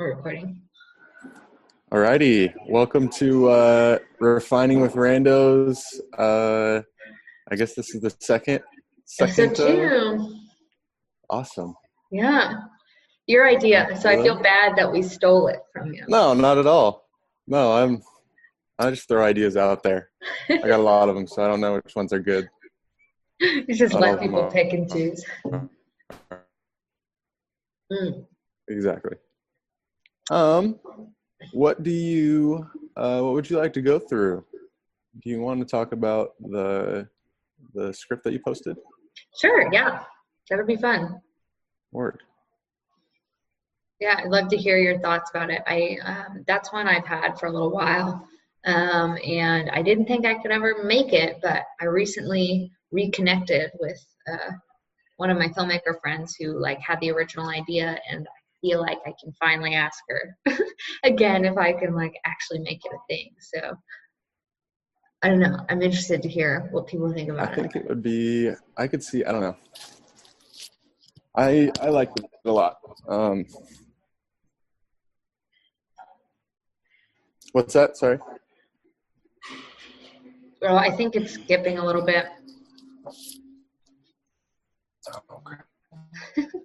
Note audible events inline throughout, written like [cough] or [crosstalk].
We're recording. Alrighty, welcome to uh, Refining with Randos. Uh, I guess this is the second. Second. Episode uh, two. awesome. Yeah. Your idea. So I feel bad that we stole it from you. No, not at all. No, I'm. I just throw ideas out there. I got a lot of them, so I don't know which ones are good. [laughs] you just let people pick and choose. [laughs] Mm. Exactly. Um, what do you? Uh, what would you like to go through? Do you want to talk about the the script that you posted? Sure, yeah. That would be fun. Word. Yeah, I'd love to hear your thoughts about it. I um, that's one I've had for a little while, um, and I didn't think I could ever make it, but I recently reconnected with uh, one of my filmmaker friends who like had the original idea, and feel like I can finally ask her [laughs] again if I can like actually make it a thing. So I don't know. I'm interested to hear what people think about it. I think it. it would be. I could see. I don't know. I I liked it a lot. Um, what's that? Sorry. Well, I think it's skipping a little bit. Okay. [laughs]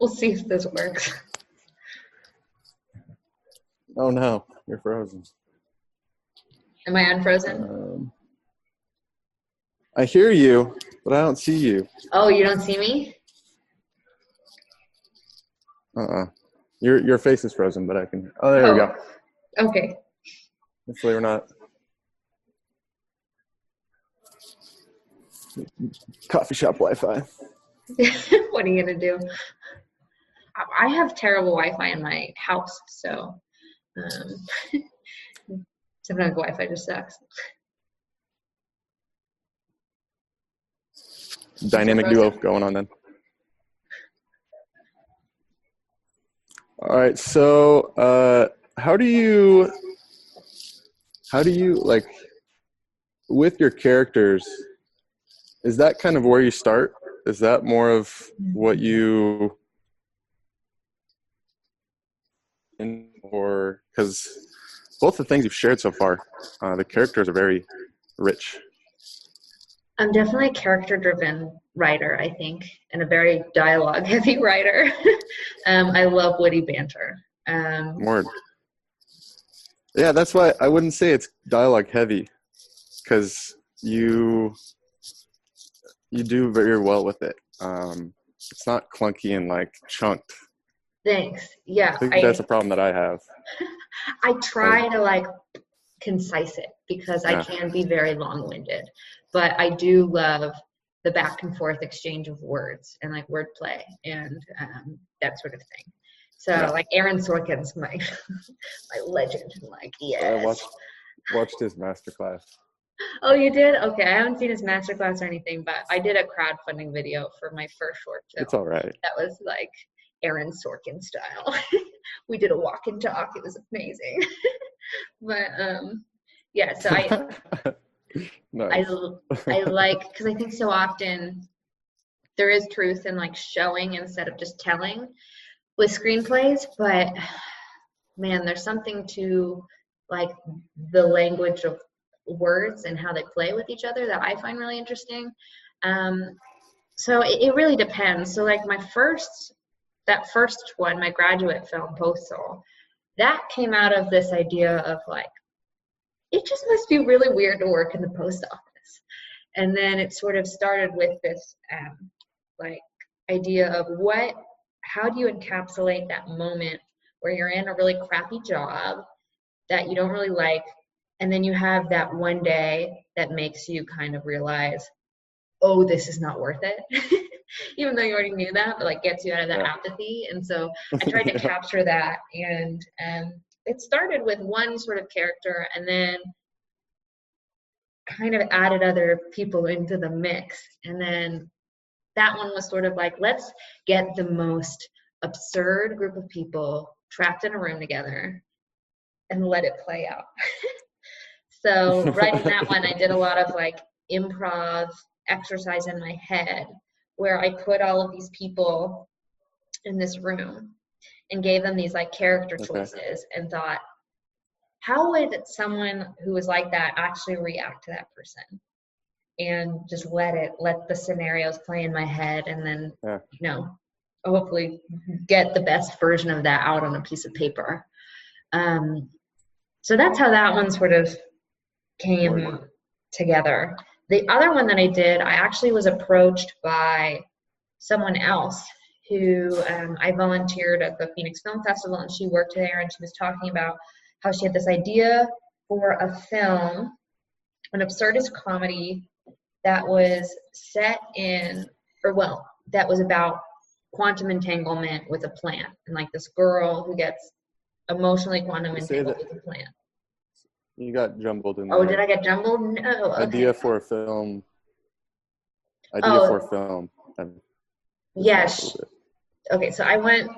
We'll see if this works. Oh no, you're frozen. Am I unfrozen? Um, I hear you, but I don't see you. Oh, you don't see me? Uh. uh Your your face is frozen, but I can. Oh, there we go. Okay. Hopefully we're not. Coffee shop Wi-Fi. [laughs] what are you gonna do? I- I have terrible Wi-Fi in my house, so um, [laughs] sometimes Wi-Fi just sucks. Dynamic duo going on then. All right, so uh, how do you, how do you like, with your characters? Is that kind of where you start? Is that more of what you, in, or because both the things you've shared so far, uh, the characters are very rich. I'm definitely a character-driven writer, I think, and a very dialogue-heavy [laughs] writer. [laughs] um, I love witty banter. Um, Word. Yeah, that's why I wouldn't say it's dialogue heavy, because you you do very well with it. Um, it's not clunky and like chunked. thanks. Yeah, I think I, that's a problem that I have. [laughs] I try to like concise it because I can be very long-winded, but I do love the back and forth exchange of words and like wordplay and um, that sort of thing. So Yeah. like Aaron Sorkin's my [laughs] my legend. I'm like I watched watched his masterclass. Oh, you did? Okay, I haven't seen his masterclass or anything, but I did a crowdfunding video for my first short film. It's all right. that was like Aaron Sorkin style. [laughs] we did a walk and talk. It was amazing. [laughs] but um, yeah, so I [laughs] I, nice. l- I like because I think so often there is truth in like showing instead of just telling with screenplays, but [sighs] man, there's something to like the language of words and how they play with each other that I find really interesting. Um, so it, it really depends. So like my first, that first one, my graduate film, Postal, that came out of this idea of like, it just must be really weird to work in the post office. And then it sort of started with this um, like idea of what, how do you encapsulate that moment where you're in a really crappy job that you don't really like, and then you have that one day that makes you kind of realize, oh, this is not worth it. [laughs] [laughs] Even though you already knew that, but like gets you out of that Yeah. apathy. And so I tried to [laughs] capture that and um, it started with one sort of character and then kind of added other people into the mix and then that one was sort of like let's get the most absurd group of people trapped in a room together and let it play out [laughs] so writing that one i did a lot of like improv exercise in my head where i put all of these people in this room and gave them these like character Okay. choices and thought, how would someone who was like that actually react to that person? And just let it, let the scenarios play in my head and then, Yeah. you know, hopefully get the best version of that out on a piece of paper. Um, so that's how that one sort of came together. The other one that I did, I actually was approached by someone else who um, I volunteered at the Phoenix Film Festival, and she worked there, and she was talking about how she had this idea for a film, an absurdist comedy that was set in, or well, that was about quantum entanglement with a plant, and like this girl who gets emotionally quantum entangled with a plant. You got jumbled in Oh, did I get jumbled? No. Okay. Idea for a film. Idea Oh. for a film. I'm- Yes. Okay, so I went.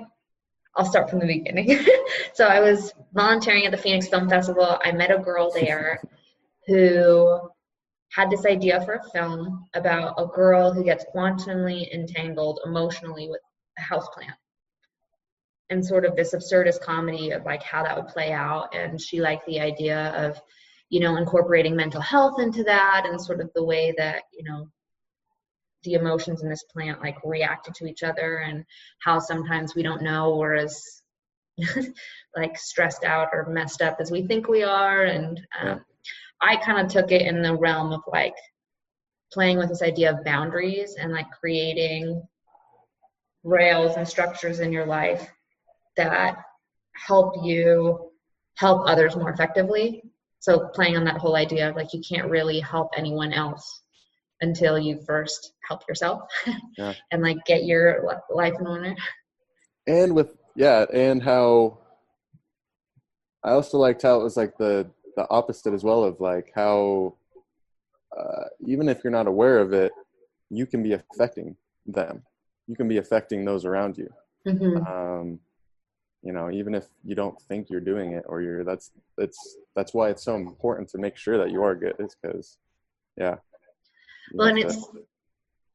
I'll start from the beginning. [laughs] so I was volunteering at the Phoenix Film Festival. I met a girl there [laughs] who had this idea for a film about a girl who gets quantumly entangled emotionally with a houseplant. And sort of this absurdist comedy of like how that would play out. And she liked the idea of, you know, incorporating mental health into that and sort of the way that, you know, the emotions in this plant like reacted to each other and how sometimes we don't know we're as [laughs] like stressed out or messed up as we think we are and um, i kind of took it in the realm of like playing with this idea of boundaries and like creating rails and structures in your life that help you help others more effectively so playing on that whole idea of like you can't really help anyone else until you first help yourself [laughs] Yeah. and like get your life in order. and with yeah and how i also liked how it was like the the opposite as well of like how uh, even if you're not aware of it you can be affecting them you can be affecting those around you Mhm. um, you know even if you don't think you're doing it or you're that's that's that's why it's so important to make sure that you are good is because yeah. Well, and to- it's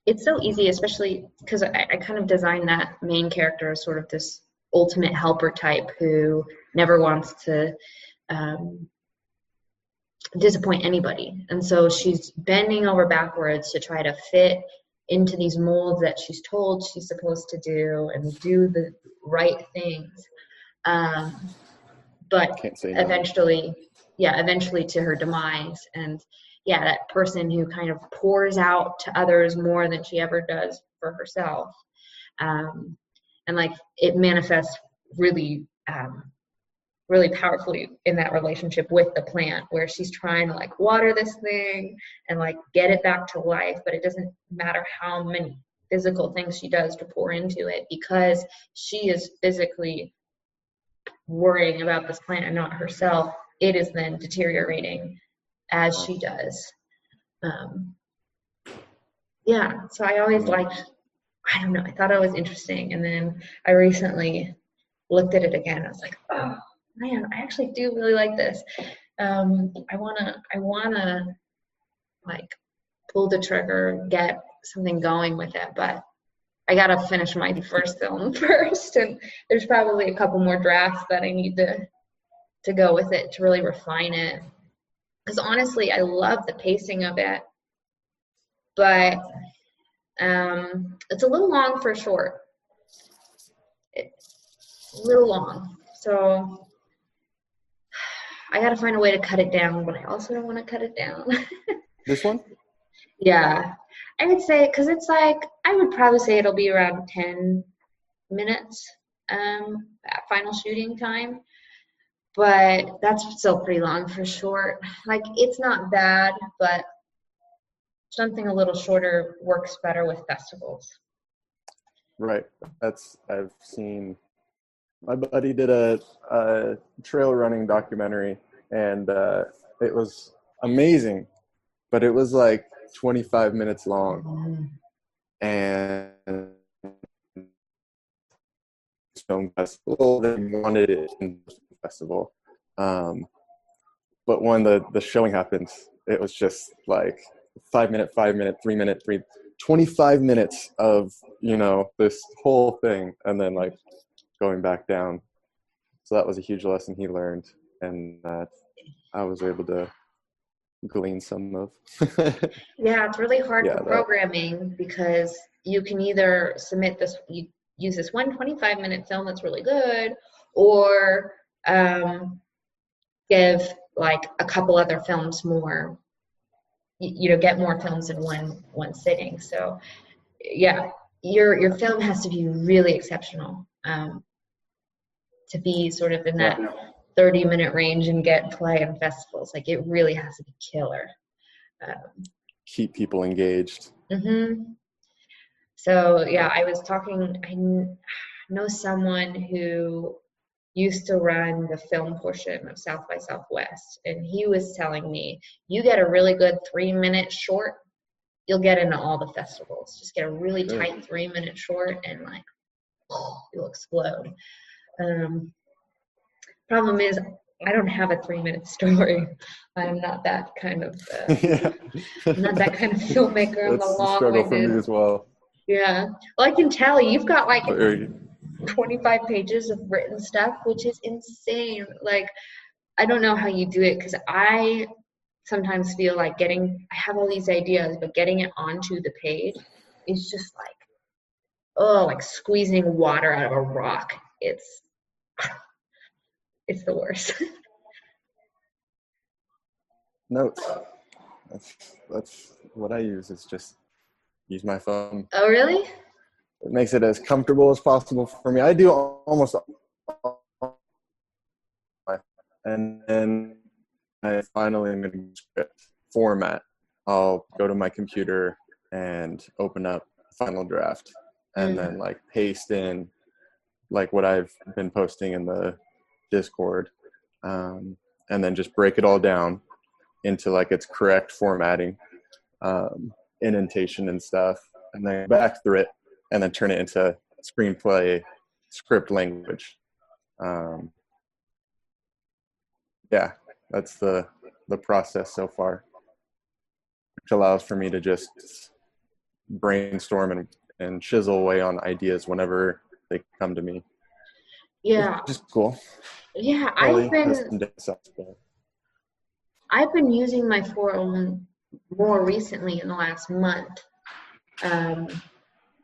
it's so easy, especially because I, I kind of designed that main character as sort of this ultimate helper type who never wants to um, disappoint anybody, and so she's bending over backwards to try to fit into these molds that she's told she's supposed to do and do the right things. Um, but eventually yeah eventually to her demise. And yeah that person who kind of pours out to others more than she ever does for herself. Um, and like it manifests really um, really powerfully in that relationship with the plant where she's trying to like water this thing and like get it back to life but it doesn't matter how many physical things she does to pour into it because she is physically worrying about this plant and not herself, it is then deteriorating as she does. Um, yeah, so I always liked, I don't know, I thought it was interesting. And then I recently looked at it again. I was like, oh man, I actually do really like this. Um, I wanna, I wanna like pull the trigger, get something going with it, but I gotta finish my first film [laughs] first, and there's probably a couple more drafts that I need to to go with it to really refine it. Because honestly, I love the pacing of it, but um, it's a little long for short. It's a little long, so I gotta find a way to cut it down. But I also don't want to cut it down. [laughs] this one Yeah, I would say because it's like I would probably say it'll be around ten minutes um, at final shooting time, but that's still pretty long for short. Like it's not bad, but something a little shorter works better with festivals. Right. That's I've seen. My buddy did a, a trail running documentary, and uh, it was amazing, but it was like 25 minutes long, and film festival they wanted it in festival, um, but when the the showing happened, it was just like five minute, five minute, three minute, three. 25 minutes of you know this whole thing and then like going back down. So that was a huge lesson he learned, and that I was able to glean some of. [laughs] Yeah, it's really hard Yeah, for that- programming because you can either submit this, you use this one 25 minute film that's really good, or um, give like a couple other films more, you know, get more films in one one sitting. So, yeah, your your film has to be really exceptional um, to be sort of in that 30 minute range and get play in festivals. Like it really has to be killer. Um, Keep people engaged. hmm So yeah, I was talking. I know someone who used to run the film portion of South by Southwest, and he was telling me, you get a really good three minute short, you'll get into all the festivals. Just get a really Sure. tight three minute short, and like, [sniffs] you'll explode. Um, problem is, I don't have a three minute [laughs] story. I'm not that kind of. Uh, [laughs] yeah. Not that kind of [laughs] filmmaker. That's a a long struggle for me as well. Yeah. Well, I can tell you've got like But 25 pages of written stuff, which is insane. Like, I don't know how you do it because I sometimes feel like getting, I have all these ideas, but getting it onto the page is just like, oh, like squeezing water out of a rock. It's, it's the worst. [laughs] Notes. That's that's what I use. Is just use my phone. oh, really? It makes it as comfortable as possible for me. I do almost, and then I finally am in script format. I'll go to my computer and open up Final Draft, and hmm. then like paste in like what I've been posting in the Discord, um, and then just break it all down into like its correct formatting, um, indentation and stuff, and then back through it and then turn it into screenplay script language. Um, yeah, that's the the process so far, which allows for me to just brainstorm and, and chisel away on ideas whenever they come to me. Yeah. Just cool. Yeah. I've been. has some downsides, but- I've been using my 401 more recently in the last month, um,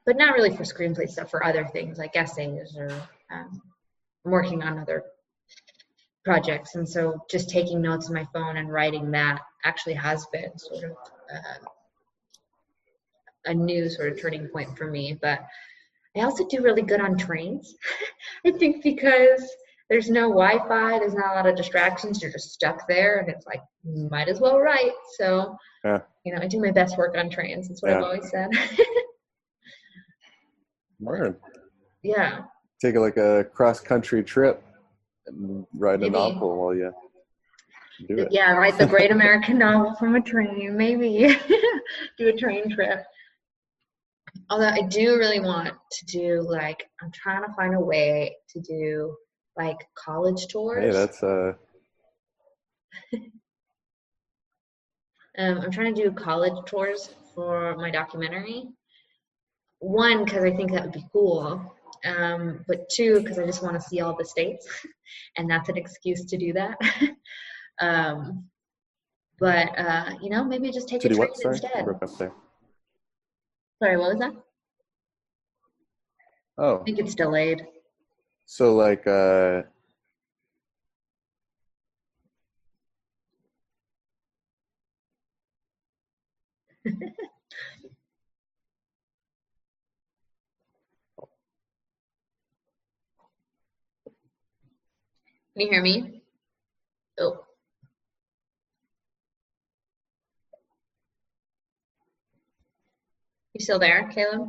but not really for screenplay stuff. For other things like essays or um, working on other projects, and so just taking notes on my phone and writing that actually has been sort of uh, a new sort of turning point for me. But I also do really good on trains. [laughs] I think because there's no Wi-Fi, there's not a lot of distractions. You're just stuck there, and it's like might as well write. So, Yeah. you know, I do my best work on trains. That's what I've always said. [laughs] Word. yeah, Take like a cross country trip and write a novel while you do it. yeah. Write the great [laughs] American novel from a train. Maybe do a train trip. Although I do really want to do like I'm trying to find a way to do like college tours. Hey, that's uh [laughs] Um, I'm trying to do college tours for my documentary. One, because I think that would be cool. Um, but two, because I just want to see all the states, [laughs] and that's an excuse to do that. [laughs] um, but uh, you know, maybe just take to a do train what? Sorry, instead. broke up there. Sorry, what was that? Oh, I think it's delayed. so like uh [laughs] Can you hear me? Oh. You still there, Caleb?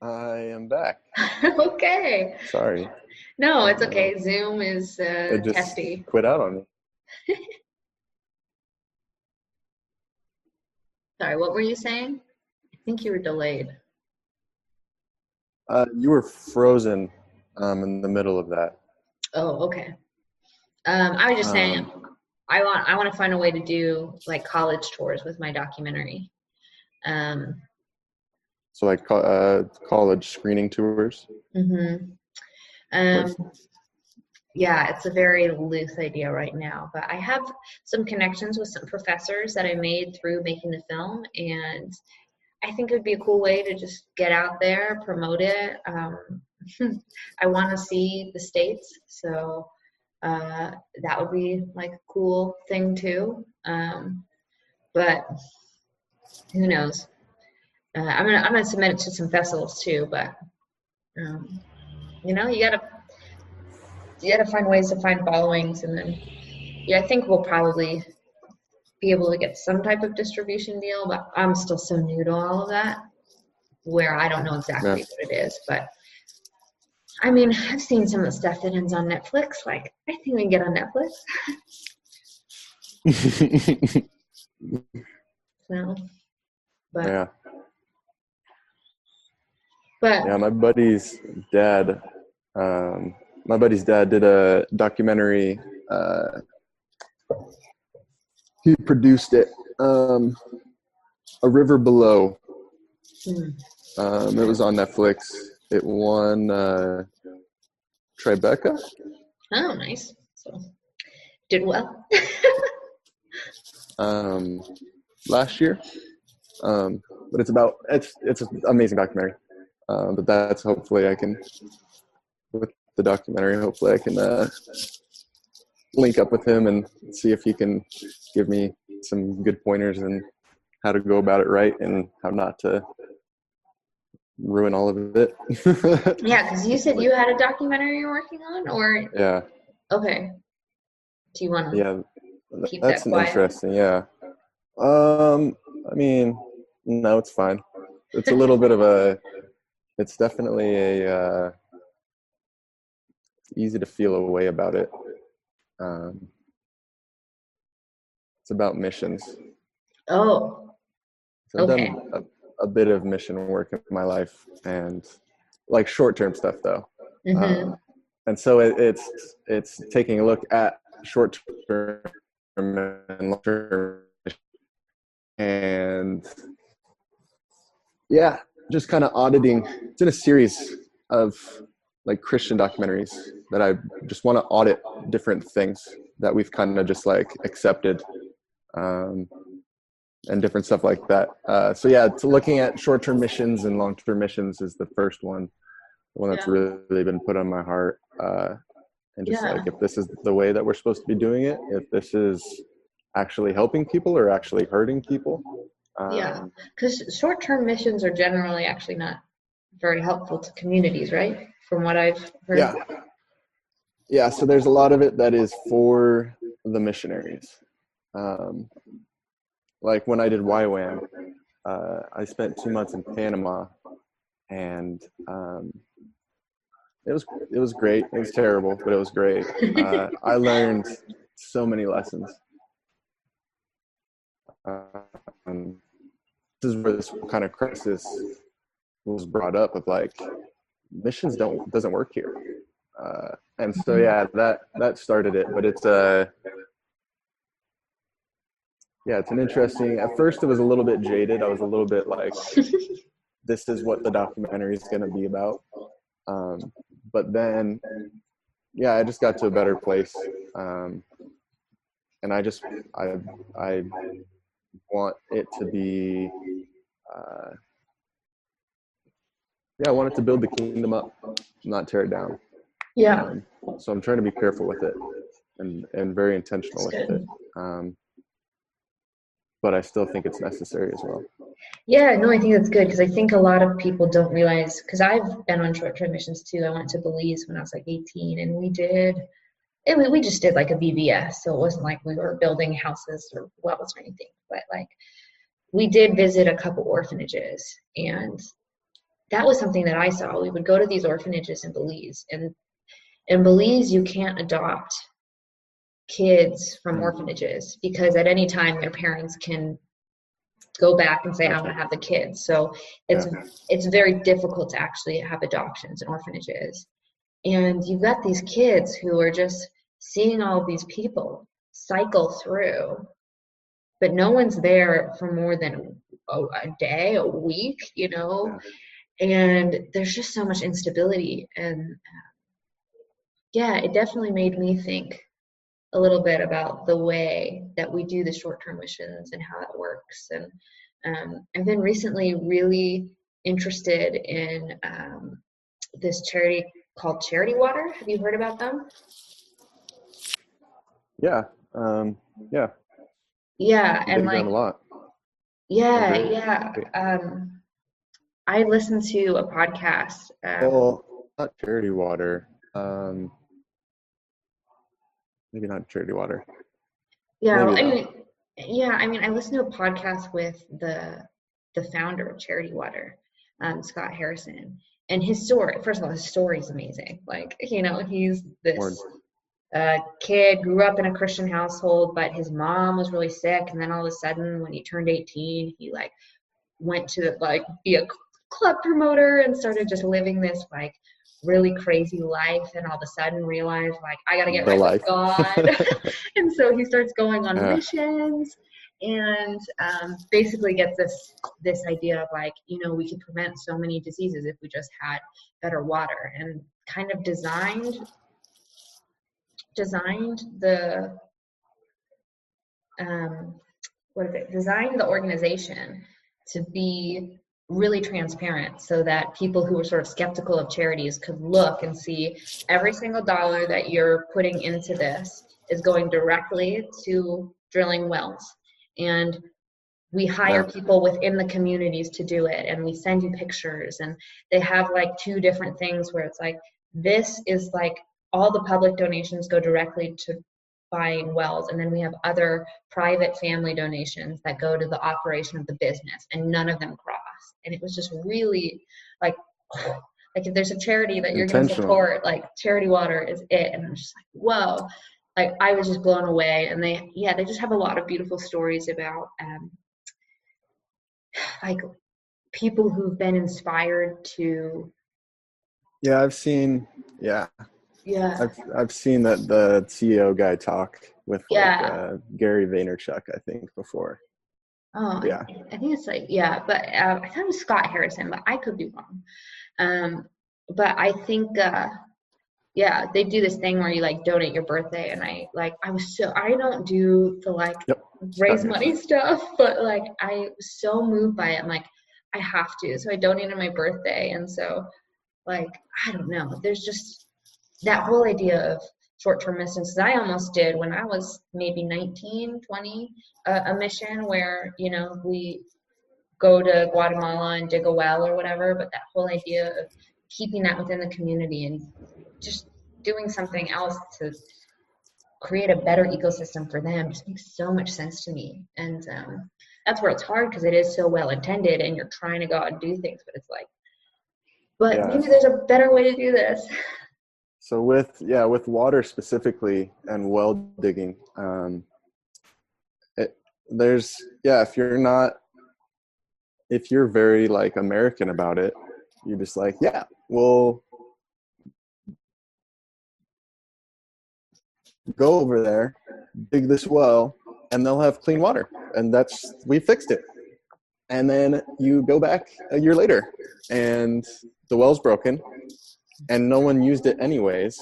I am back. [laughs] okay. Sorry. No, it's okay. Zoom is uh, It just testy. quit out on me. [laughs] Sorry, what were you saying? I think you were delayed. Uh, you were frozen um, in the middle of that. Oh, okay. Um, I was just saying, Um, I want I want to find a way to do like college tours with my documentary. Um, So like uh, college screening tours. Mm-hmm. Um, yeah, it's a very loose idea right now, but I have some connections with some professors that I made through making the film, and I think it would be a cool way to just get out there, promote it. Um, [laughs] I want to see the states, so uh, that would be like a cool thing too. Um, but who knows? Uh, I'm gonna I'm gonna submit it to some festivals too, but um, you know, you gotta you gotta find ways to find followings, and then yeah, I think we'll probably be able to get some type of distribution deal, but I'm still so new to all of that, where I don't know exactly Yeah. what it is, but. I mean, I've seen some of the stuff that ends on Netflix. Like, I think we can get on Netflix. [laughs] So, but yeah, but yeah. My buddy's dad, um, my buddy's dad did a documentary. Uh, he produced it. Um, a River Below. hmm, Um, it was on Netflix. It won uh, Tribeca. oh, nice. So did well. [laughs] um, last year. Um, but it's about it's it's an amazing documentary. Um, but that's hopefully I can with the documentary. Hopefully I can uh, link up with him and see if he can give me some good pointers and how to go about it right and how not to ruin all of it. [laughs] yeah, because you said you had a documentary you're working on, or yeah, okay. Do you want to? yeah. Keep That's that quiet. interesting. Yeah. Um. I mean, no, it's fine. It's a little bit of a. [laughs] It's definitely a. Uh, it's easy to feel a way about it. Um, it's about missions. Oh, So I've Okay. done a, a bit of mission work in my life, and like short-term stuff though. hmm Um, and so it, it's it's taking a look at short term and long term, and yeah, just kind of auditing. It's in a series of like Christian documentaries that I just want to audit different things that we've kind of just like accepted. Um, and different stuff like that. Uh, so yeah, it's looking at short-term missions and long-term missions is the first one the one that's Yeah. really been put on my heart uh, and just Yeah. like if this is the way that we're supposed to be doing it if this is actually helping people or actually hurting people um, Yeah. because short-term missions are generally actually not very helpful to communities, right? From what I've heard. yeah yeah so there's a lot of it that is for the missionaries um, like when i did YWAM, uh, i spent two months in panama and um, it was it was great it was terrible but it was great uh, [laughs] I learned so many lessons. Um, this is where this kind of crisis was brought up of like missions don't doesn't work here, uh, and so yeah, that that started it. But it's uh yeah, it's an interesting. At first, it was a little bit jaded. I was a little bit like, [laughs] this is what the documentary is going to be about. Um, but then, yeah, I just got to a better place, um, and I just I I want it to be. Uh, yeah, I want it to build the kingdom up, not tear it down. Yeah. Um, so I'm trying to be careful with it, and and very intentional That's with it. Um, but I still think it's necessary as well. Yeah, no, I think that's good because I think a lot of people don't realize because I've been on short term missions too. I went to Belize when I was like 18 and we did and we, we just did like a VBS. So it wasn't like we were building houses or wells or anything, but like we did visit a couple orphanages and that was something that I saw. We would go to these orphanages in Belize and in Belize you can't adopt kids from mm-hmm. orphanages because at any time their parents can go back and say I want to have the kids. So it's it's very difficult to actually have adoptions in orphanages. And you've got these kids who are just seeing all of these people cycle through, but no one's there for more than a, a day, a week, you know. And there's just so much instability, and yeah, it definitely made me think a little bit about the way that we do the short-term missions and how that works. And um, I've been recently really interested in um, this charity called Charity Water. Have you heard about them? Yeah. Um, yeah. Yeah, and like a lot. yeah, Agree. yeah. Um, I listened to a podcast. Um, Well, not charity water. Um, maybe not charity water. yeah, well, I mean, yeah, I mean, I listened to a podcast with the the founder of Charity Water, um, Scott Harrison, and his story. First of all, his story is amazing. Like, you know, he's this Word. uh, kid grew up in a Christian household, but his mom was really sick, and then all of a sudden, when he turned 18, he like went to like be a club promoter and started just living this like really crazy life, and all of a sudden realized like I gotta get The right life. with God, [laughs] [laughs] and so he starts going on Yeah. missions and um, basically gets this this idea of like you know we could prevent so many diseases if we just had better water and kind of designed designed the um, what is it designed the organization to be really transparent so that people who were sort of skeptical of charities could look and see every single dollar that you're putting into this is going directly to drilling wells and we hire Yeah. people within the communities to do it and we send you pictures and they have like two different things where it's like this is like all the public donations go directly to buying wells and then we have other private family donations that go to the operation of the business and none of them cross and it was just really like [sighs] like if there's a charity that you're going to support like charity water is it and i'm just like whoa like i was just blown away and they yeah they just have a lot of beautiful stories about um like people who've been inspired to Yeah, I've seen. Yeah, yeah I've I've seen that the CEO guy talk with like, uh, Gary Vaynerchuk. I think before. Oh, Yeah. I, think it's like yeah, but uh, I thought it was Scott Harrison, but I could be wrong. Um, but I think uh, yeah, they do this thing where you like donate your birthday, and I like I was so I don't do the like Yep. raise money stuff, [laughs] but like I was so moved by it. I'm like I have to, so I donated my birthday, and so like I don't know, there's just that whole idea of short-term missions. I almost did when I was maybe 19, 20 a, a mission where you know we go to Guatemala and dig a well or whatever, but that whole idea of keeping that within the community and just doing something else to create a better ecosystem for them just makes so much sense to me. And um, that's where it's hard because it is so well intended and you're trying to go out and do things, but it's like, but Yeah. maybe there's a better way to do this. [laughs] So with yeah, with water specifically and well digging, um, it, there's yeah, if you're not, if you're very like American about it, you're just like yeah, we'll go over there, dig this well, and they'll have clean water, and that's we fixed it. And then you go back a year later, and the well's broken, and no one used it anyways.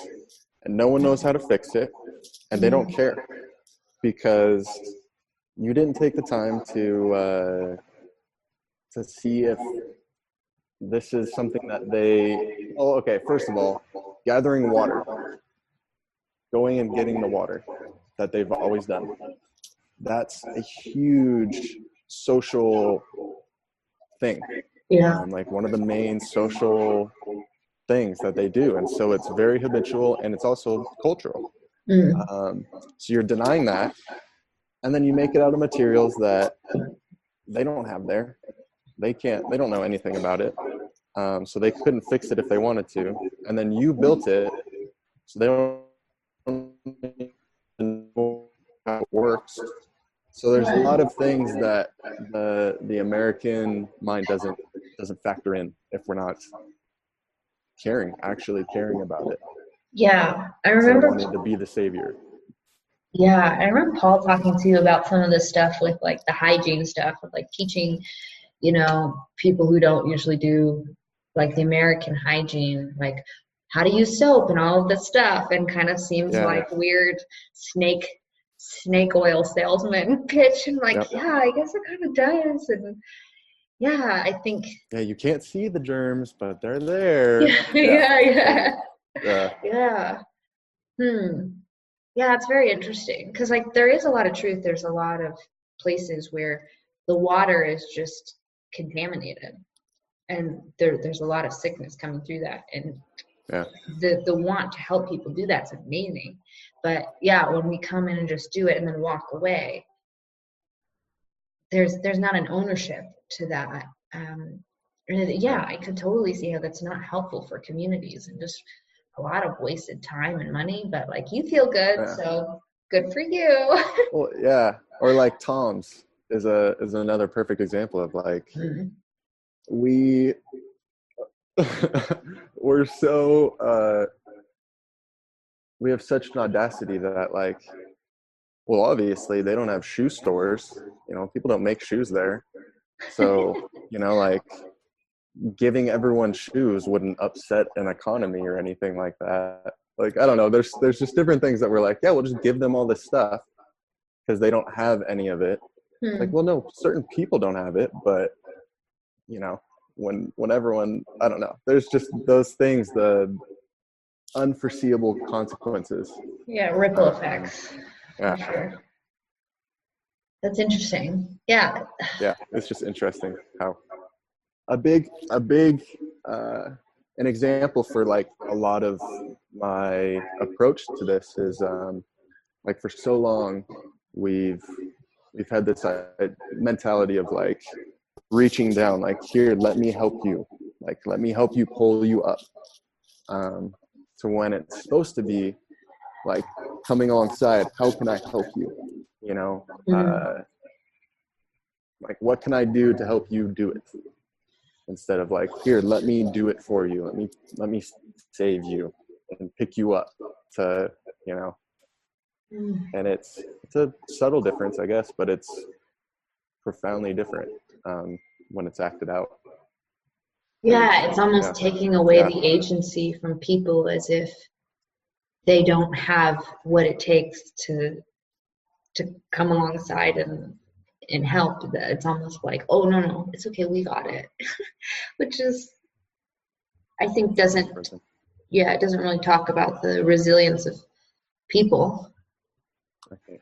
And no one knows how to fix it. And they don't care. Because you didn't take the time to uh, to see if this is something that they oh okay first of all gathering water. Going and getting the water that they've always done. That's a huge social thing. Yeah. um, like one of the main social things that they do and so it's very habitual and it's also cultural. Mm. um, so you're denying that and then you make it out of materials that they don't have there. They can't they don't know anything about it. Um, so they couldn't fix it if they wanted to and then you built it so they don't know how it works. So there's a lot of things that the the american mind doesn't doesn't factor in if we're not caring actually caring about it Yeah. I remember wanting to be the savior Yeah, I remember Paul talking to you about some of this stuff with like the hygiene stuff, with like teaching, you know, people who don't usually do like the American hygiene, like how to use soap and all of this stuff, and kind of seems Yeah. like weird snake snake oil salesman [laughs] pitch. And like, Yep. yeah, I guess it kind of does. And yeah, I think Yeah, you can't see the germs, but they're [laughs] there. yeah, yeah, yeah. Yeah. Yeah. Hmm. Yeah, it's very interesting because like there is a lot of truth. There's a lot of places where the water is just contaminated, and there there's a lot of sickness coming through that. And Yeah. the the want to help people do that's amazing. But yeah, when we come in and just do it and then walk away, there's there's not an ownership to that. Um, and yeah, I could totally see how that's not helpful for communities and just a lot of wasted time and money. But like you feel good, Yeah. so good for you. [laughs] Well, yeah. Or like Tom's is a is another perfect example of like Mm. we [laughs] we're so uh we have such an audacity that like well obviously they don't have shoe stores you know people don't make shoes there so you know like giving everyone shoes wouldn't upset an economy or anything like that like i don't know there's there's just different things that we're like yeah we'll just give them all this stuff because they don't have any of it Hmm. like well no certain people don't have it but you know when when everyone i don't know there's just those things the unforeseeable consequences yeah, ripple effects. for yeah Sure. That's interesting. Yeah. yeah it's just interesting how a big a big uh an example for like a lot of my approach to this is um like for so long we've we've had this uh, mentality of like reaching down like here let me help you like let me help you pull you up um to when it's supposed to be like coming alongside how can i help you you know uh like what can i do to help you do it instead of like here let me do it for you let me let me save you and pick you up to you know Mm. and it's it's a subtle difference i guess but it's profoundly different um, when it's acted out Yeah, it's almost Yeah. taking away Yeah. the agency from people as if they don't have what it takes to to come alongside and and help. That it's almost like, oh no no, it's okay, we got it, [laughs] which is, I think doesn't yeah, it doesn't really talk about the resilience of people. Okay.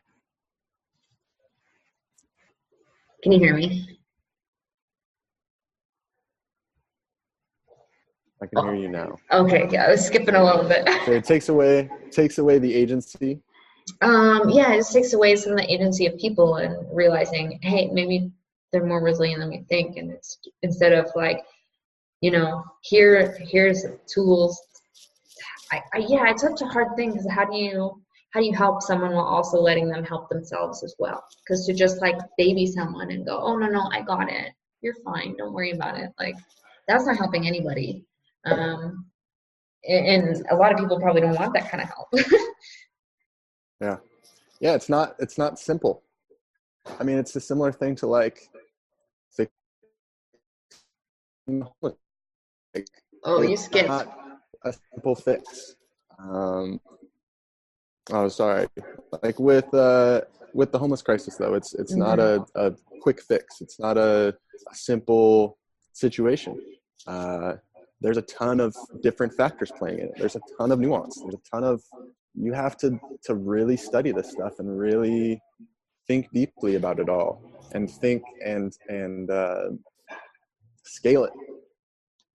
Can you hear me? I can hear you now Okay, yeah, I was skipping a little bit. so it takes away takes away the agency Um, yeah, it just takes away some of the agency of people and realizing, hey, maybe they're more resilient than we think, and it's instead of like, you know, here, here's tools. I, I yeah, it's such a hard thing because how do you how do you help someone while also letting them help themselves as well? Because to just like baby someone and go, oh no no, I got it, you're fine, don't worry about it, like that's not helping anybody. Um, and, a lot of people probably don't want that kind of help. [laughs] yeah. Yeah. it's not it's not simple. I mean it's a similar thing to like oh, you skipped. not a simple fix. Um oh sorry. Like with uh with the homeless crisis though it's it's not a, a quick fix. It's not a, a simple situation. Uh there's a ton of different factors playing in it. There's a ton of nuance. There's a ton of you have to to really study this stuff and really think deeply about it all and think and and uh, scale it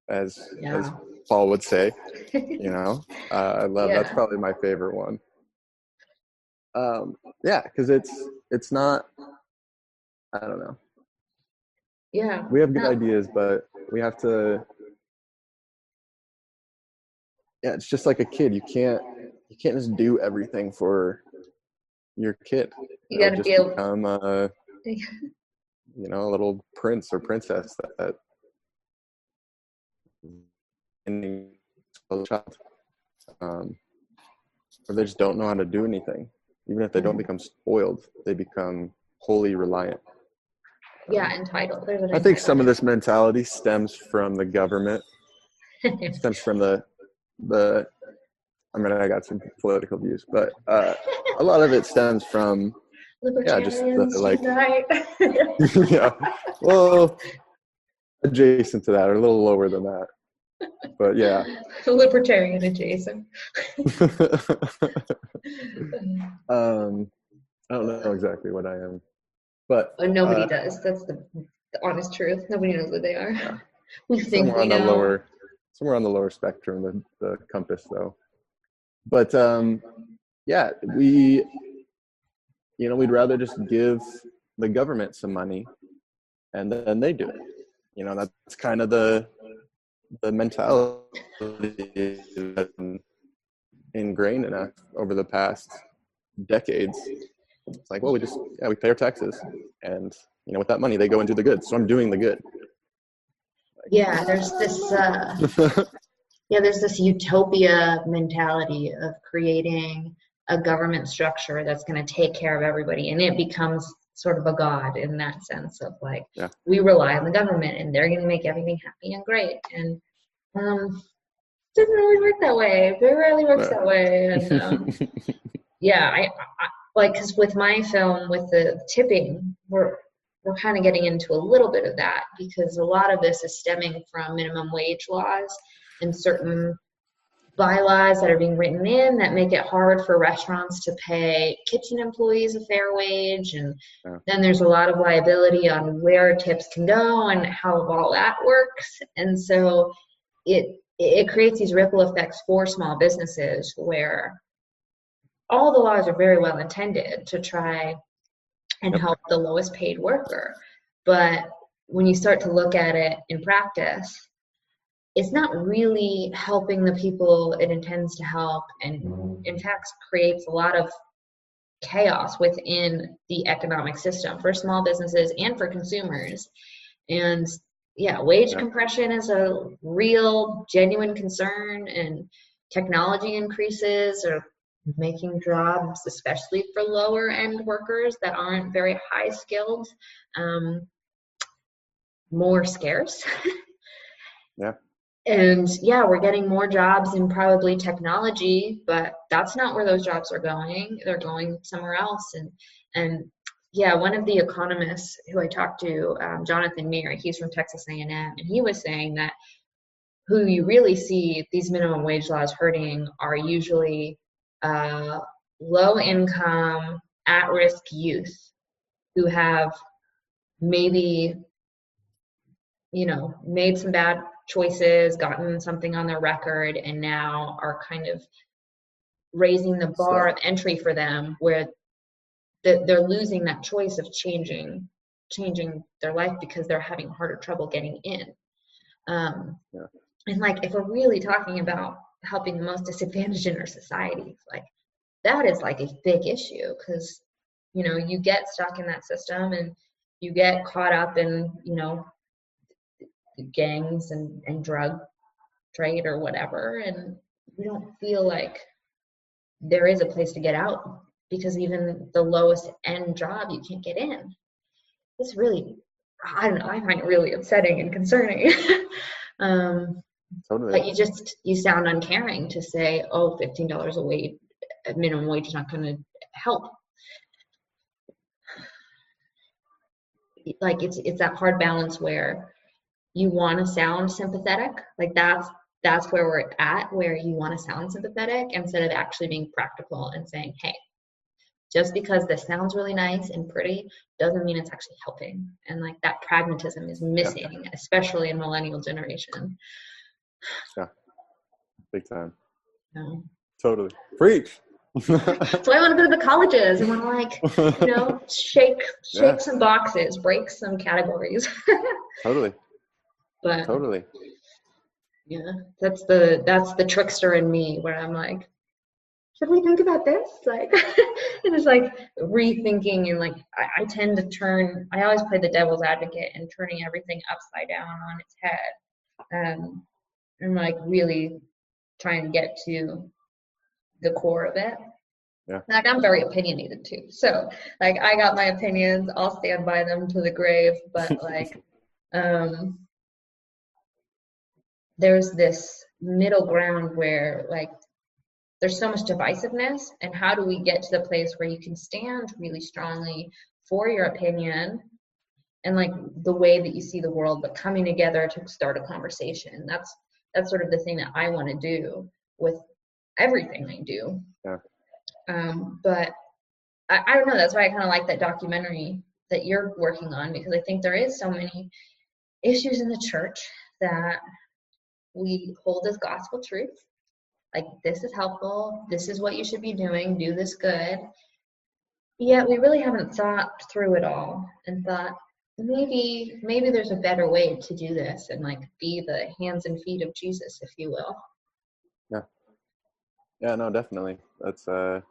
as as paul would say you [laughs] know? Uh, i love that's probably my favorite one. Um yeah because it's it's not i don't know. Yeah. we have good No. ideas but we have to yeah it's just like a kid you can't you can't just do everything for your kid You gotta be able. become a [laughs] you know a little prince or princess that and child um or they just don't know how to do anything even if they don't Mhm. become spoiled, they become wholly reliant. Yeah, entitled. I think some of this mentality stems from the government, [laughs] stems from the the. I mean, I got some political views, but uh, a lot of it stems from Yeah, just the- like- [laughs] [laughs] yeah, well, adjacent to that, or a little lower than that. But yeah, Libertarian adjacent. [laughs] um, I don't know exactly what I am, but Oh, nobody Uh, does. That's the, the honest truth. Nobody knows what they are. Yeah. We think somewhere we on the know. lower, somewhere on the lower spectrum, the, the compass, though. But um, yeah, we, you know, we'd rather just give the government some money, and then they do it. You know, that's kind of the the mentality ingrained in us over the past decades. It's like, well, we just yeah, we pay our taxes, and you know, with that money, they go and do the good. So I'm doing the good. Yeah, there's this. Uh, yeah, there's this utopia mentality of creating a government structure that's going to take care of everybody, and it becomes sort of a god in that sense of like Yeah. we rely on the government and they're going to make everything happy and great, and um, it doesn't always work that way. It rarely works that way, and um, [laughs] yeah, I, I like because with my film with the tipping, we're we're kind of getting into a little bit of that because a lot of this is stemming from minimum wage laws and certain bylaws that are being written in that make it hard for restaurants to pay kitchen employees a fair wage and Yeah. then there's a lot of liability on where tips can go and how all that works and so it it creates these ripple effects for small businesses where all the laws are very well intended to try and Yep. help the lowest paid worker. But when you start to look at it in practice, it's not really helping the people it intends to help, and in fact, creates a lot of chaos within the economic system for small businesses and for consumers. And yeah, wage Yeah. compression is a real, genuine concern, and technology increases are making jobs, especially for lower end workers that aren't very high skilled, um, more scarce. [laughs] Yeah. And yeah, we're getting more jobs in probably technology, but that's not where those jobs are going. They're going somewhere else. And and yeah, one of the economists who I talked to, um, Jonathan Meer, he's from Texas A&M, and he was saying that who you really see these minimum wage laws hurting are usually uh, low income, at risk youth who have maybe, you know, made some bad choices, gotten something on their record, and now are kind of raising the bar of entry for them where they're losing that choice of changing changing their life because they're having harder trouble getting in. Um, and like if we're really talking about helping the most disadvantaged in our society. Like that is like a big issue because you know you get stuck in that system and you get caught up in you know gangs and, and drug trade or whatever and you don't feel like there is a place to get out because even the lowest end job you can't get in. It's really i don't know i find it really upsetting and concerning. [laughs] Um, totally. but you just you sound uncaring to say oh $15 a wage a minimum wage is not going to help. Like it's it's that hard balance where you want to sound sympathetic like that's that's where we're at where you want to sound sympathetic instead of actually being practical and saying hey just because this sounds really nice and pretty doesn't mean it's actually helping. And like that pragmatism is missing especially in millennial generation Yeah, big time. so, Totally. Preach. so i want to go to the colleges and want to like you know [laughs] shake shake Yeah. some boxes break some categories [laughs] totally. but Totally. yeah that's the that's the trickster in me where i'm like should we think about this like [laughs] it is like rethinking and like I, I tend to turn i always play the devil's advocate and turning everything upside down on its head um and like really trying to get to the core of it Yeah. Like I'm very opinionated too. So like I got my opinions, I'll stand by them to the grave, but [laughs] like um there's this middle ground where like there's so much divisiveness and how do we get to the place where you can stand really strongly for your opinion and like the way that you see the world but coming together to start a conversation that's that's sort of the thing that i want to do with everything i do. Yeah. um, but I, I don't know that's why i kind of like that documentary that you're working on because i think there is so many issues in the church that we hold as gospel truth. Like this is helpful this is what you should be doing do this good. Yet we really haven't thought through it all and thought maybe maybe there's a better way to do this and like be the hands and feet of jesus if you will Yeah, Yeah, no, definitely. That's uh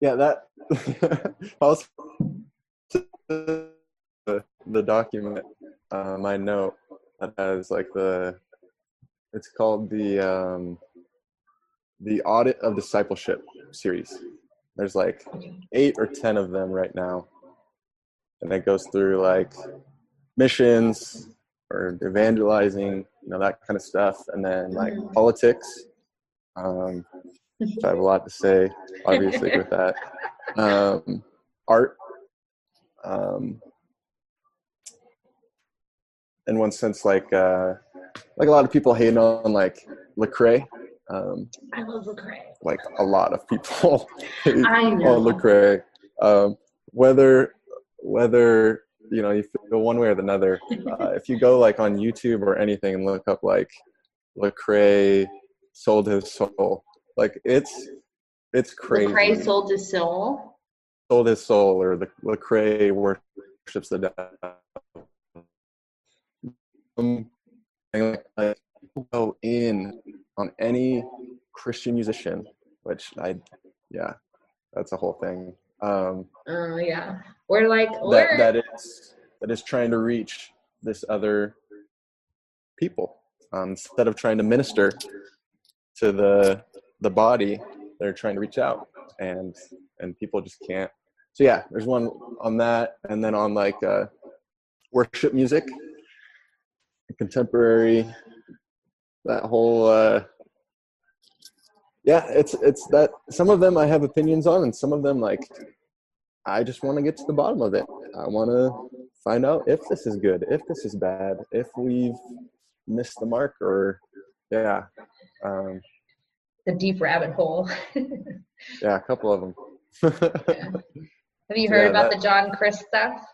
yeah, that [laughs] also the, the document uh, my note that has like the it's called the um the audit of discipleship series. There's like eight or ten of them right now. And it goes through like missions or evangelizing, you know, that kind of stuff, and then like Mhm. politics. Um, I have a lot to say, obviously, with [laughs] that. Um, art. Um, in one sense, like uh, like a lot of people hating on like Lecrae. Um, i love Lecrae. like a lot of people [laughs] hate i know on Lecrae. Um, whether whether you know you feel one way or the other. Uh, if you go like on YouTube or anything and look up like Lecrae sold his soul, like it's it's crazy. Lecrae sold his soul sold his soul, or the Lecrae worships the devil. Um, and, like, go in on any Christian musician, which I, yeah, that's a whole thing. Um, oh yeah. We're like that we're that is that is trying to reach this other people. Um, instead of trying to minister to the the body they're trying to reach out and and people just can't. So yeah there's one on that and then on like uh worship music. Contemporary that whole uh yeah it's it's that some of them i have opinions on and some of them like i just want to get to the bottom of it. I want to find out if this is good if this is bad if we've missed the mark or yeah um. The deep rabbit hole. [laughs] Yeah a couple of them [laughs] have you heard Yeah, about that- the john crist stuff?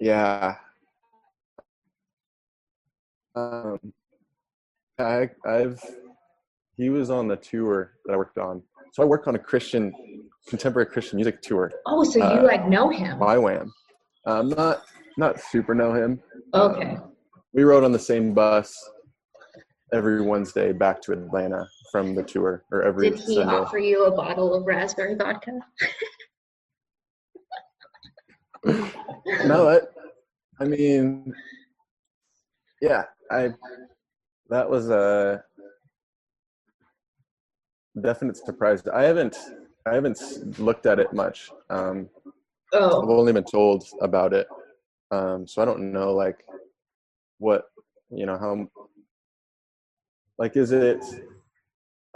Yeah. Um i i've he was on the tour that i worked on. So i worked on a christian contemporary christian music tour. Oh so you Uh, like know him? By wham um not not super know him. Um, okay. we rode on the same bus every wednesday back to atlanta from the tour or every did he sunday. offer you a bottle of raspberry vodka? [laughs] No, it, I mean, yeah, I that was a definite surprise. I haven't I haven't looked at it much. Um, I've oh only been told about it, um, so I don't know like what you know how like is it.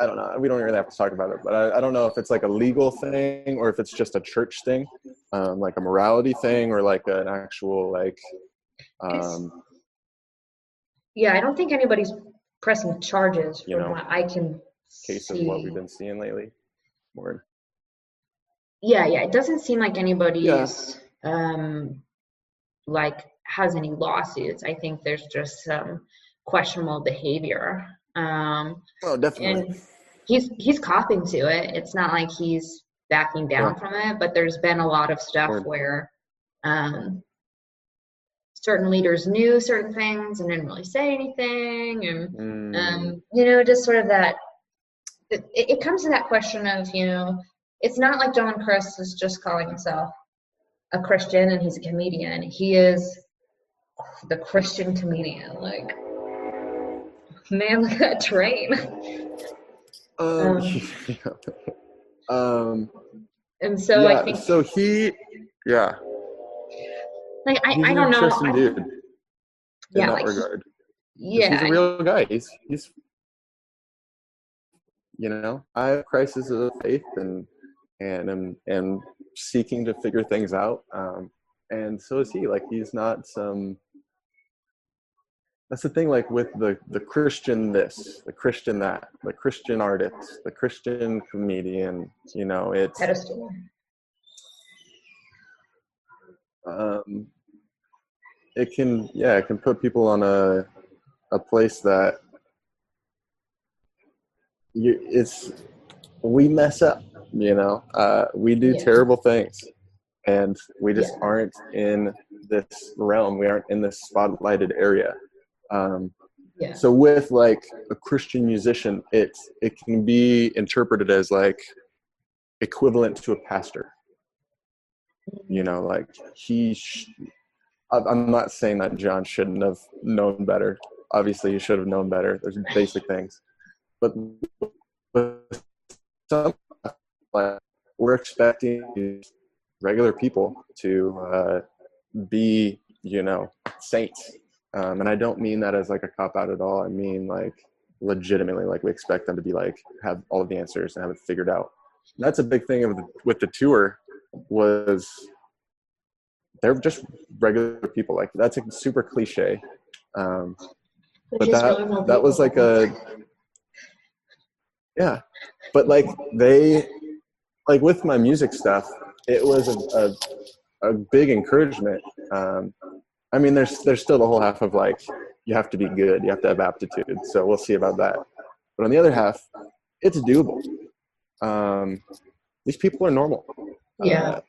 I don't know. We don't really have to talk about it, but I, I don't know if it's like a legal thing or if it's just a church thing, um, like a morality thing or like an actual like um, yeah i don't think anybody's pressing charges You know, what i can case of what we've been seeing lately. More, yeah yeah it doesn't seem like anybody's um like has any lawsuits i think there's just some questionable behavior um oh, definitely. and he's he's copying to it it's not like he's backing down Yeah. from it but there's been a lot of stuff Word. where um certain leaders knew certain things and didn't really say anything and Mm, um, you know, just sort of that. It, it comes to that question of, you know, it's not like John Crist is just calling himself a Christian and he's a comedian. He is the Christian comedian. Like, man, [laughs] look at that train. Um, Um, [laughs] um And so yeah, I think, so he yeah like, I, he's I don't know. interesting I- dude in yeah, that like, regard yeah, he's a real guy he's he's you know i have crises of faith and and am am seeking to figure things out um and so is he like he's not some that's the thing like with the the christian this the christian that the christian artist the christian comedian you know it's pedestal. um, it can yeah it can put people on a a place that you it's we mess up you know uh, we do Yeah. terrible things. And we just Yeah. aren't in this realm. We aren't in this spotlighted area. Um, Yeah. so with like a christian musician it it can be interpreted as like equivalent to a pastor. You know like he sh- i'm not saying that john shouldn't have known better. Obviously he should have known better. There's basic things but with some we're expecting regular people to uh, be you know saints. Um, and i don't mean that as like a cop out at all. I mean like legitimately like we expect them to be like have all of the answers and have it figured out. And that's a big thing of the, with the tour was they're just regular people. Like that's a super cliche. Um, but that that was like a yeah. But like they like with my music stuff it was a, a, a big encouragement. Um, i mean there's there's still the whole half of like you have to be good you have to have aptitude so we'll see about that. But on the other half it's doable. Um, these people are normal. Yeah. Uh,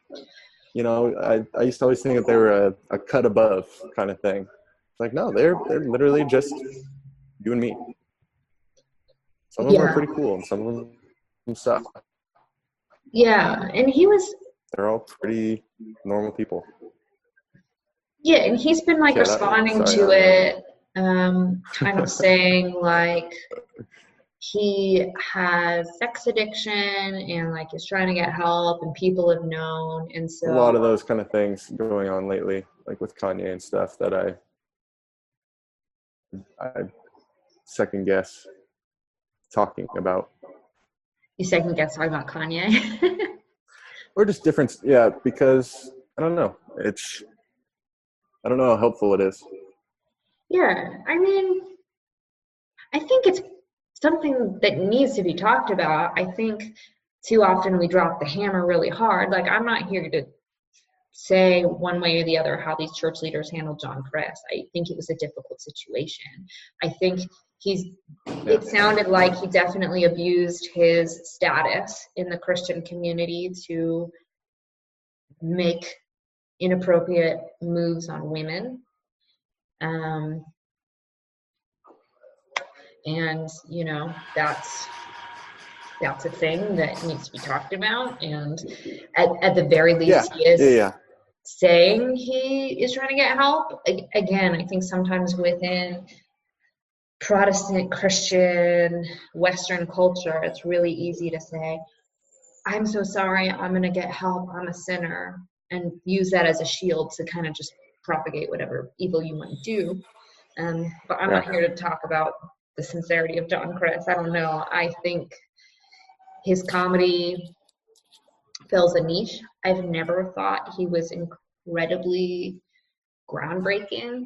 you know I, I used to always think that they were a, a cut above kind of thing. It's like no they're they're literally just you and me some of them are pretty cool and some of them suck. Yeah, and he was they're all pretty normal people. Yeah, and he's been like Yeah, that- responding sorry, to it, um, kind of saying [laughs] like he has sex addiction and like is trying to get help, and people have known, and so a lot of those kind of things going on lately like with kanye and stuff that i i second guess talking about you second guess talking about Kanye. [laughs] or just different yeah because i don't know it's i don't know how helpful it is Yeah, I mean, I think it's something that needs to be talked about. I think too often we drop the hammer really hard. Like, I'm not here to say one way or the other how these church leaders handled John Crist. I think it was a difficult situation. I think he's, it sounded like he definitely abused his status in the Christian community to make inappropriate moves on women. Um, and you know that's that's a thing that needs to be talked about. And at, at the very least Yeah, he is yeah yeah. saying he is trying to get help. Again i think sometimes within protestant christian western culture it's really easy to say i'm so sorry i'm going to get help i'm a sinner and use that as a shield to kind of just propagate whatever evil you might do um, but i'm not here to talk about the sincerity of john crist i don't know i think his comedy fills a niche. I've never thought he was incredibly groundbreaking.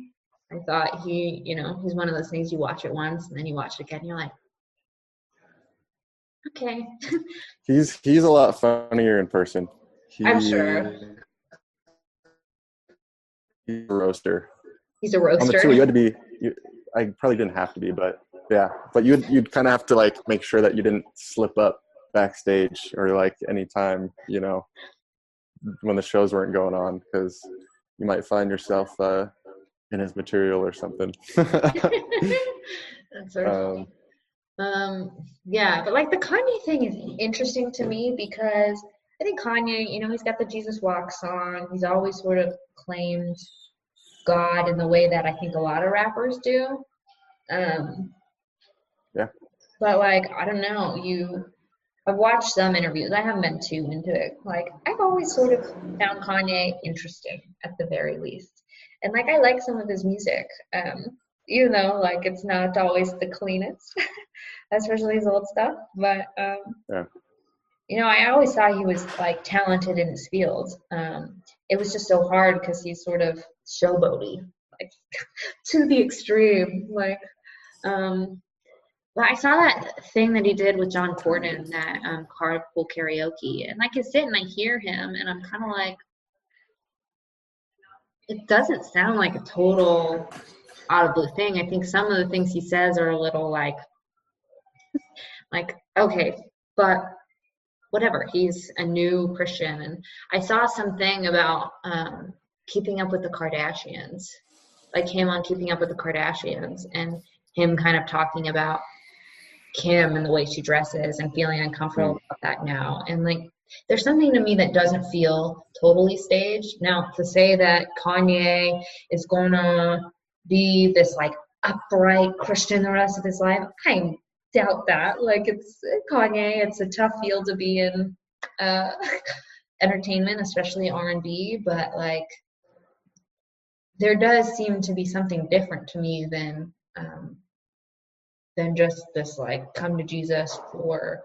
I thought he, you know, he's one of those things you watch it once and then you watch it again you're like, okay. [laughs] he's he's a lot funnier in person I'm sure. he's a roaster He's a on the roaster. you had to be you, i probably didn't have to be but yeah but you'd you'd kind of have to like make sure that you didn't slip up backstage or like anytime you know when the shows weren't going on because you might find yourself uh in his material or something [laughs] That's um, Um, yeah, but like the Kanye thing is interesting to me because I think Kanye, you know, he's got the Jesus Walk song. He's always sort of claimed God in the way that I think a lot of rappers do. Um, Yeah. but like I don't know, you I've watched some interviews. I haven't been too into it. Like I've always sort of found Kanye interesting at the very least. And like I like some of his music. Um, you know, like it's not always the cleanest, [laughs] especially his old stuff. But um Yeah. you know, I always thought he was like talented in his field. Um, it was just so hard because he's sort of showboaty, like [laughs] to the extreme. Like, um, but I saw that thing that he did with John Corden, that um, carpool karaoke, and like I sit and I hear him, and I'm kind of like, it doesn't sound like a total out of blue thing. I think some of the things he says are a little like, like okay, but whatever. He's a new Christian, and I saw something about um, keeping up with the Kardashians, like him on Keeping Up with the Kardashians, and him kind of talking about Kim and the way she dresses and feeling uncomfortable about that now. And like, there's something to me that doesn't feel totally staged. Now, to say that Kanye is gonna be this like upright Christian the rest of his life, I doubt that. Like, it's Kanye. It's a tough field to be in, uh, [laughs] entertainment, especially R and B. But like, there does seem to be something different to me than um, than just this like come to Jesus for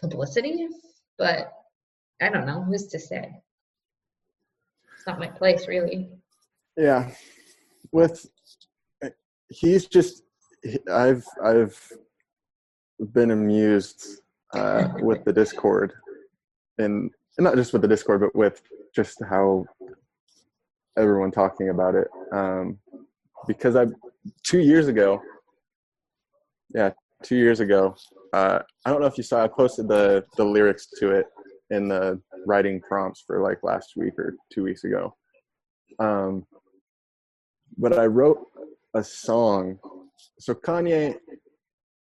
publicity. But I don't know who's to say. It's not my place, really. Yeah, with he's just I've I've been amused uh, with the Discord, and not just with the Discord, but with just how everyone talking about it. Um, because I two years ago, yeah, two years ago, uh, I don't know if you saw. I posted the the lyrics to it in the writing prompts for like last week or two weeks ago. Um, but I wrote a song. So Kanye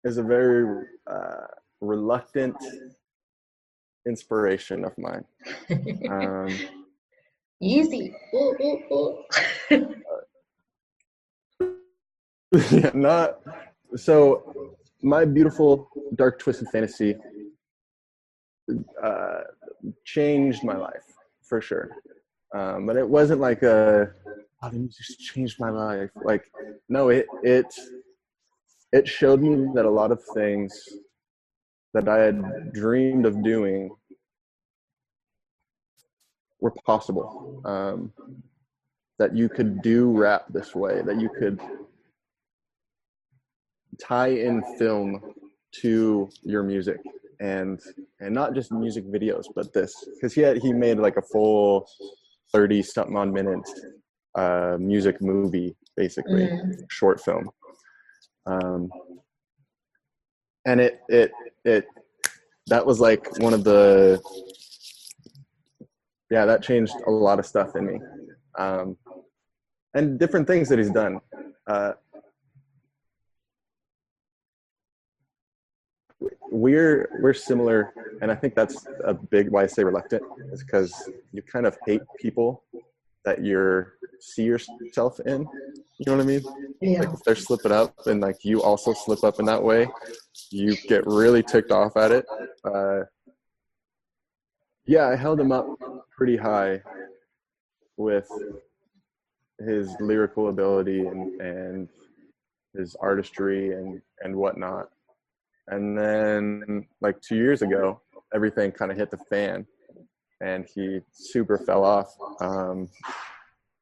is a very uh, reluctant inspiration of mine. Um, [laughs] Easy. Ooh, ooh, ooh. [laughs] yeah, not so. My beautiful dark twisted fantasy uh, changed my life for sure, um, but it wasn't like a. Oh, the music just changed my life. Like, no, it it it showed me that a lot of things that I had dreamed of doing were possible. Um, that you could do rap this way. That you could tie in film to your music and and not just music videos but this. Because he had he made like a full 30 something on minute uh music movie basically Mm. short film. Um and it it it that was like one of the yeah that changed a lot of stuff in me. Um and different things that he's done. Uh we're we're similar and i think that's a big why i say reluctant is because you kind of hate people that you're see yourself in. You know what i mean? Yeah. like if they're slipping up and like you also slip up in that way you get really ticked off at it. Uh yeah i held him up pretty high with his lyrical ability and and his artistry and and whatnot and then like two years ago everything kind of hit the fan and he super fell off um,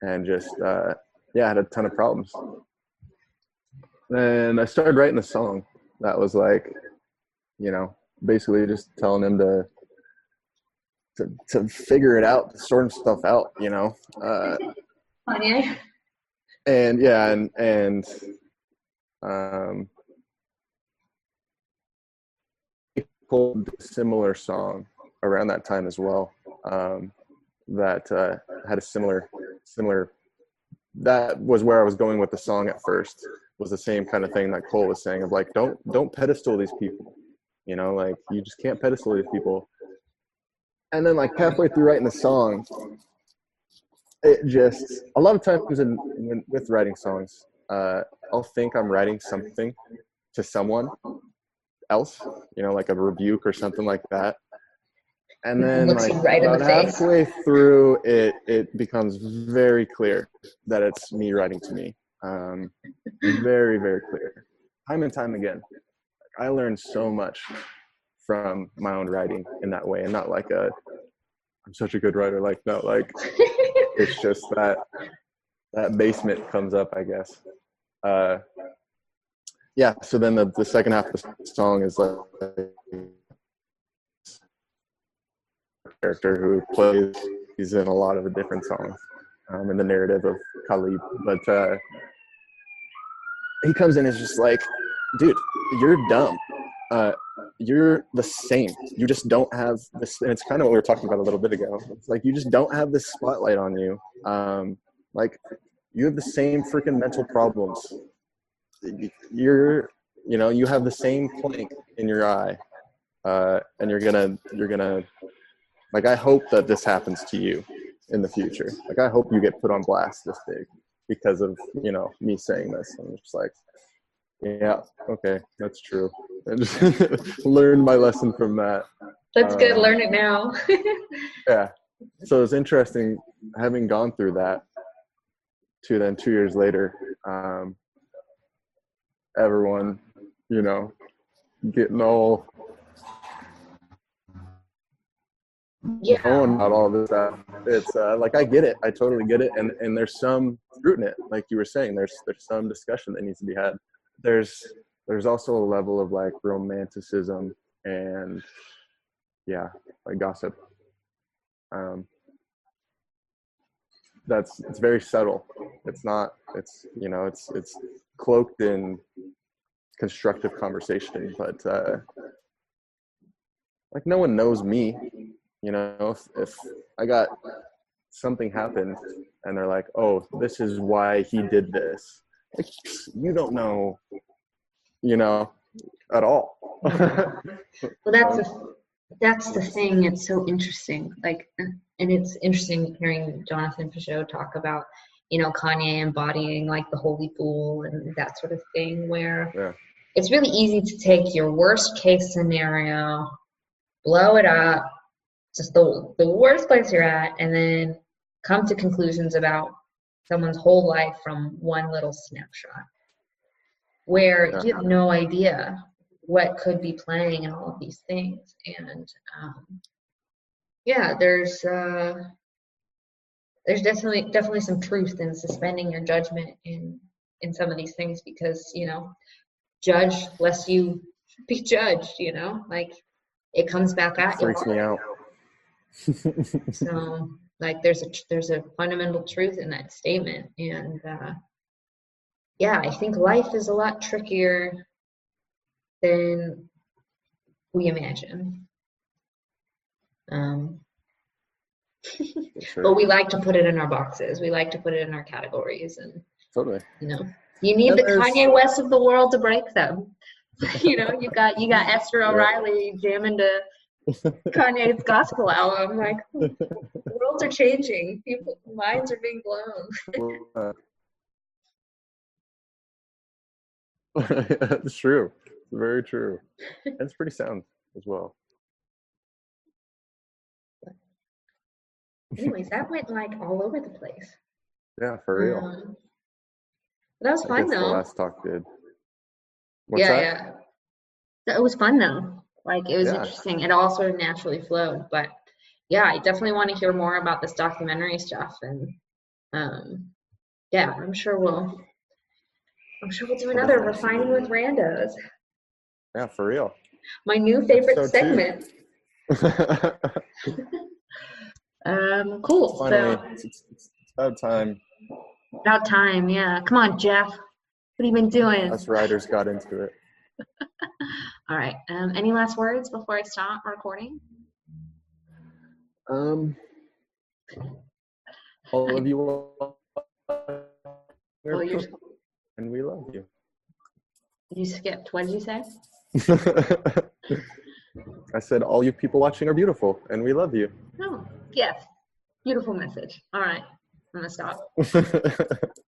and just uh, yeah had a ton of problems. And i started writing a song that was like you know basically just telling him to to, to figure it out to sort himself out you know uh, and yeah and and um pulled a similar song around that time as well um that uh had a similar similar that was where i was going with the song at first was the same kind of thing that cole was saying of like don't don't pedestal these people you know like you just can't pedestal these people. And then like halfway through writing the song it just a lot of times in, with writing songs uh i'll think i'm writing something to someone else, you know, like a rebuke or something like that. And then Looks like right in about the face. halfway through it it becomes very clear that it's me writing to me. Um, very, very clear. Time and time again. I learned so much from my own writing in that way and not like a I'm such a good writer like no like [laughs] it's just that that basement comes up i guess uh yeah so then the, the second half of the song is like a character who plays he's in a lot of the different songs um, in the narrative of khalid but uh he comes in and is just like dude you're dumb. Uh you're the same you just don't have this and it's kind of what we were talking about a little bit ago. It's like you just don't have this spotlight on you. Um like you have the same freaking mental problems you're you know you have the same plank in your eye uh and you're gonna you're gonna like i hope that this happens to you in the future. Like i hope you get put on blast this big because of you know me saying this. I'm just like yeah okay that's true. I [laughs] just learned my lesson from that. That's good. Um, Learn it now. [laughs] yeah. So it's interesting having gone through that to then two years later um everyone you know getting all yeah. going about all this stuff. It's uh, like i get it. I totally get it. And and there's some fruit in it like you were saying. There's there's some discussion that needs to be had. There's there's also a level of like romanticism and yeah like gossip. Um that's it's very subtle. It's not it's you know it's it's cloaked in constructive conversation but uh like no one knows me you know if, if i got something happened and they're like oh this is why he did this like you don't know you know at all [laughs] Well, that's the that's the thing. It's so interesting. Like, and it's interesting hearing Jonathan Pageau talk about, you know, Kanye embodying like the holy fool and that sort of thing. Where Yeah. it's really easy to take your worst case scenario, blow it up, just the the worst place you're at, and then come to conclusions about someone's whole life from one little snapshot. Where Yeah. you have no idea what could be playing in all of these things and um, yeah there's uh, there's definitely definitely some truth in suspending your judgment in in some of these things because you know judge lest you be judged you know like it comes back at you. Freaks me out. [laughs] So like there's a there's a fundamental truth in that statement and uh, yeah i think life is a lot trickier than we imagine. Um, sure. but we like to put it in our boxes. We like to put it in our categories and totally. you know. You need And the kanye west of the world to break them. [laughs] You know you got you got [laughs] esther o'reilly jamming to kanye's gospel album. Like [laughs] worlds are changing. People minds are being blown. Uh, That's true. Very true. And it's pretty sound as well. Anyways that went like all over the place Yeah, for real. Um, that was I fun guess the though last talk did. What's yeah that? yeah That- it was fun though like it was Yeah. interesting it all sort of naturally flowed but yeah i definitely want to hear more about this documentary stuff and um yeah i'm sure we'll i'm sure we'll do another refining with randos Yeah, for real. my new favorite two. segment [laughs] [laughs] um cool. Finally, so it's, it's, it's about time. About time yeah. Come on jeff. What have you been doing? Us writers got into it. [laughs] all right um any last words before i stop recording? Um, all of you are [laughs] Oh, you're- and we love you. you skipped. What did you say? [laughs] I said, all you people watching are beautiful, and we love you. Oh, yes. Beautiful message. All right. I'm going to stop. [laughs]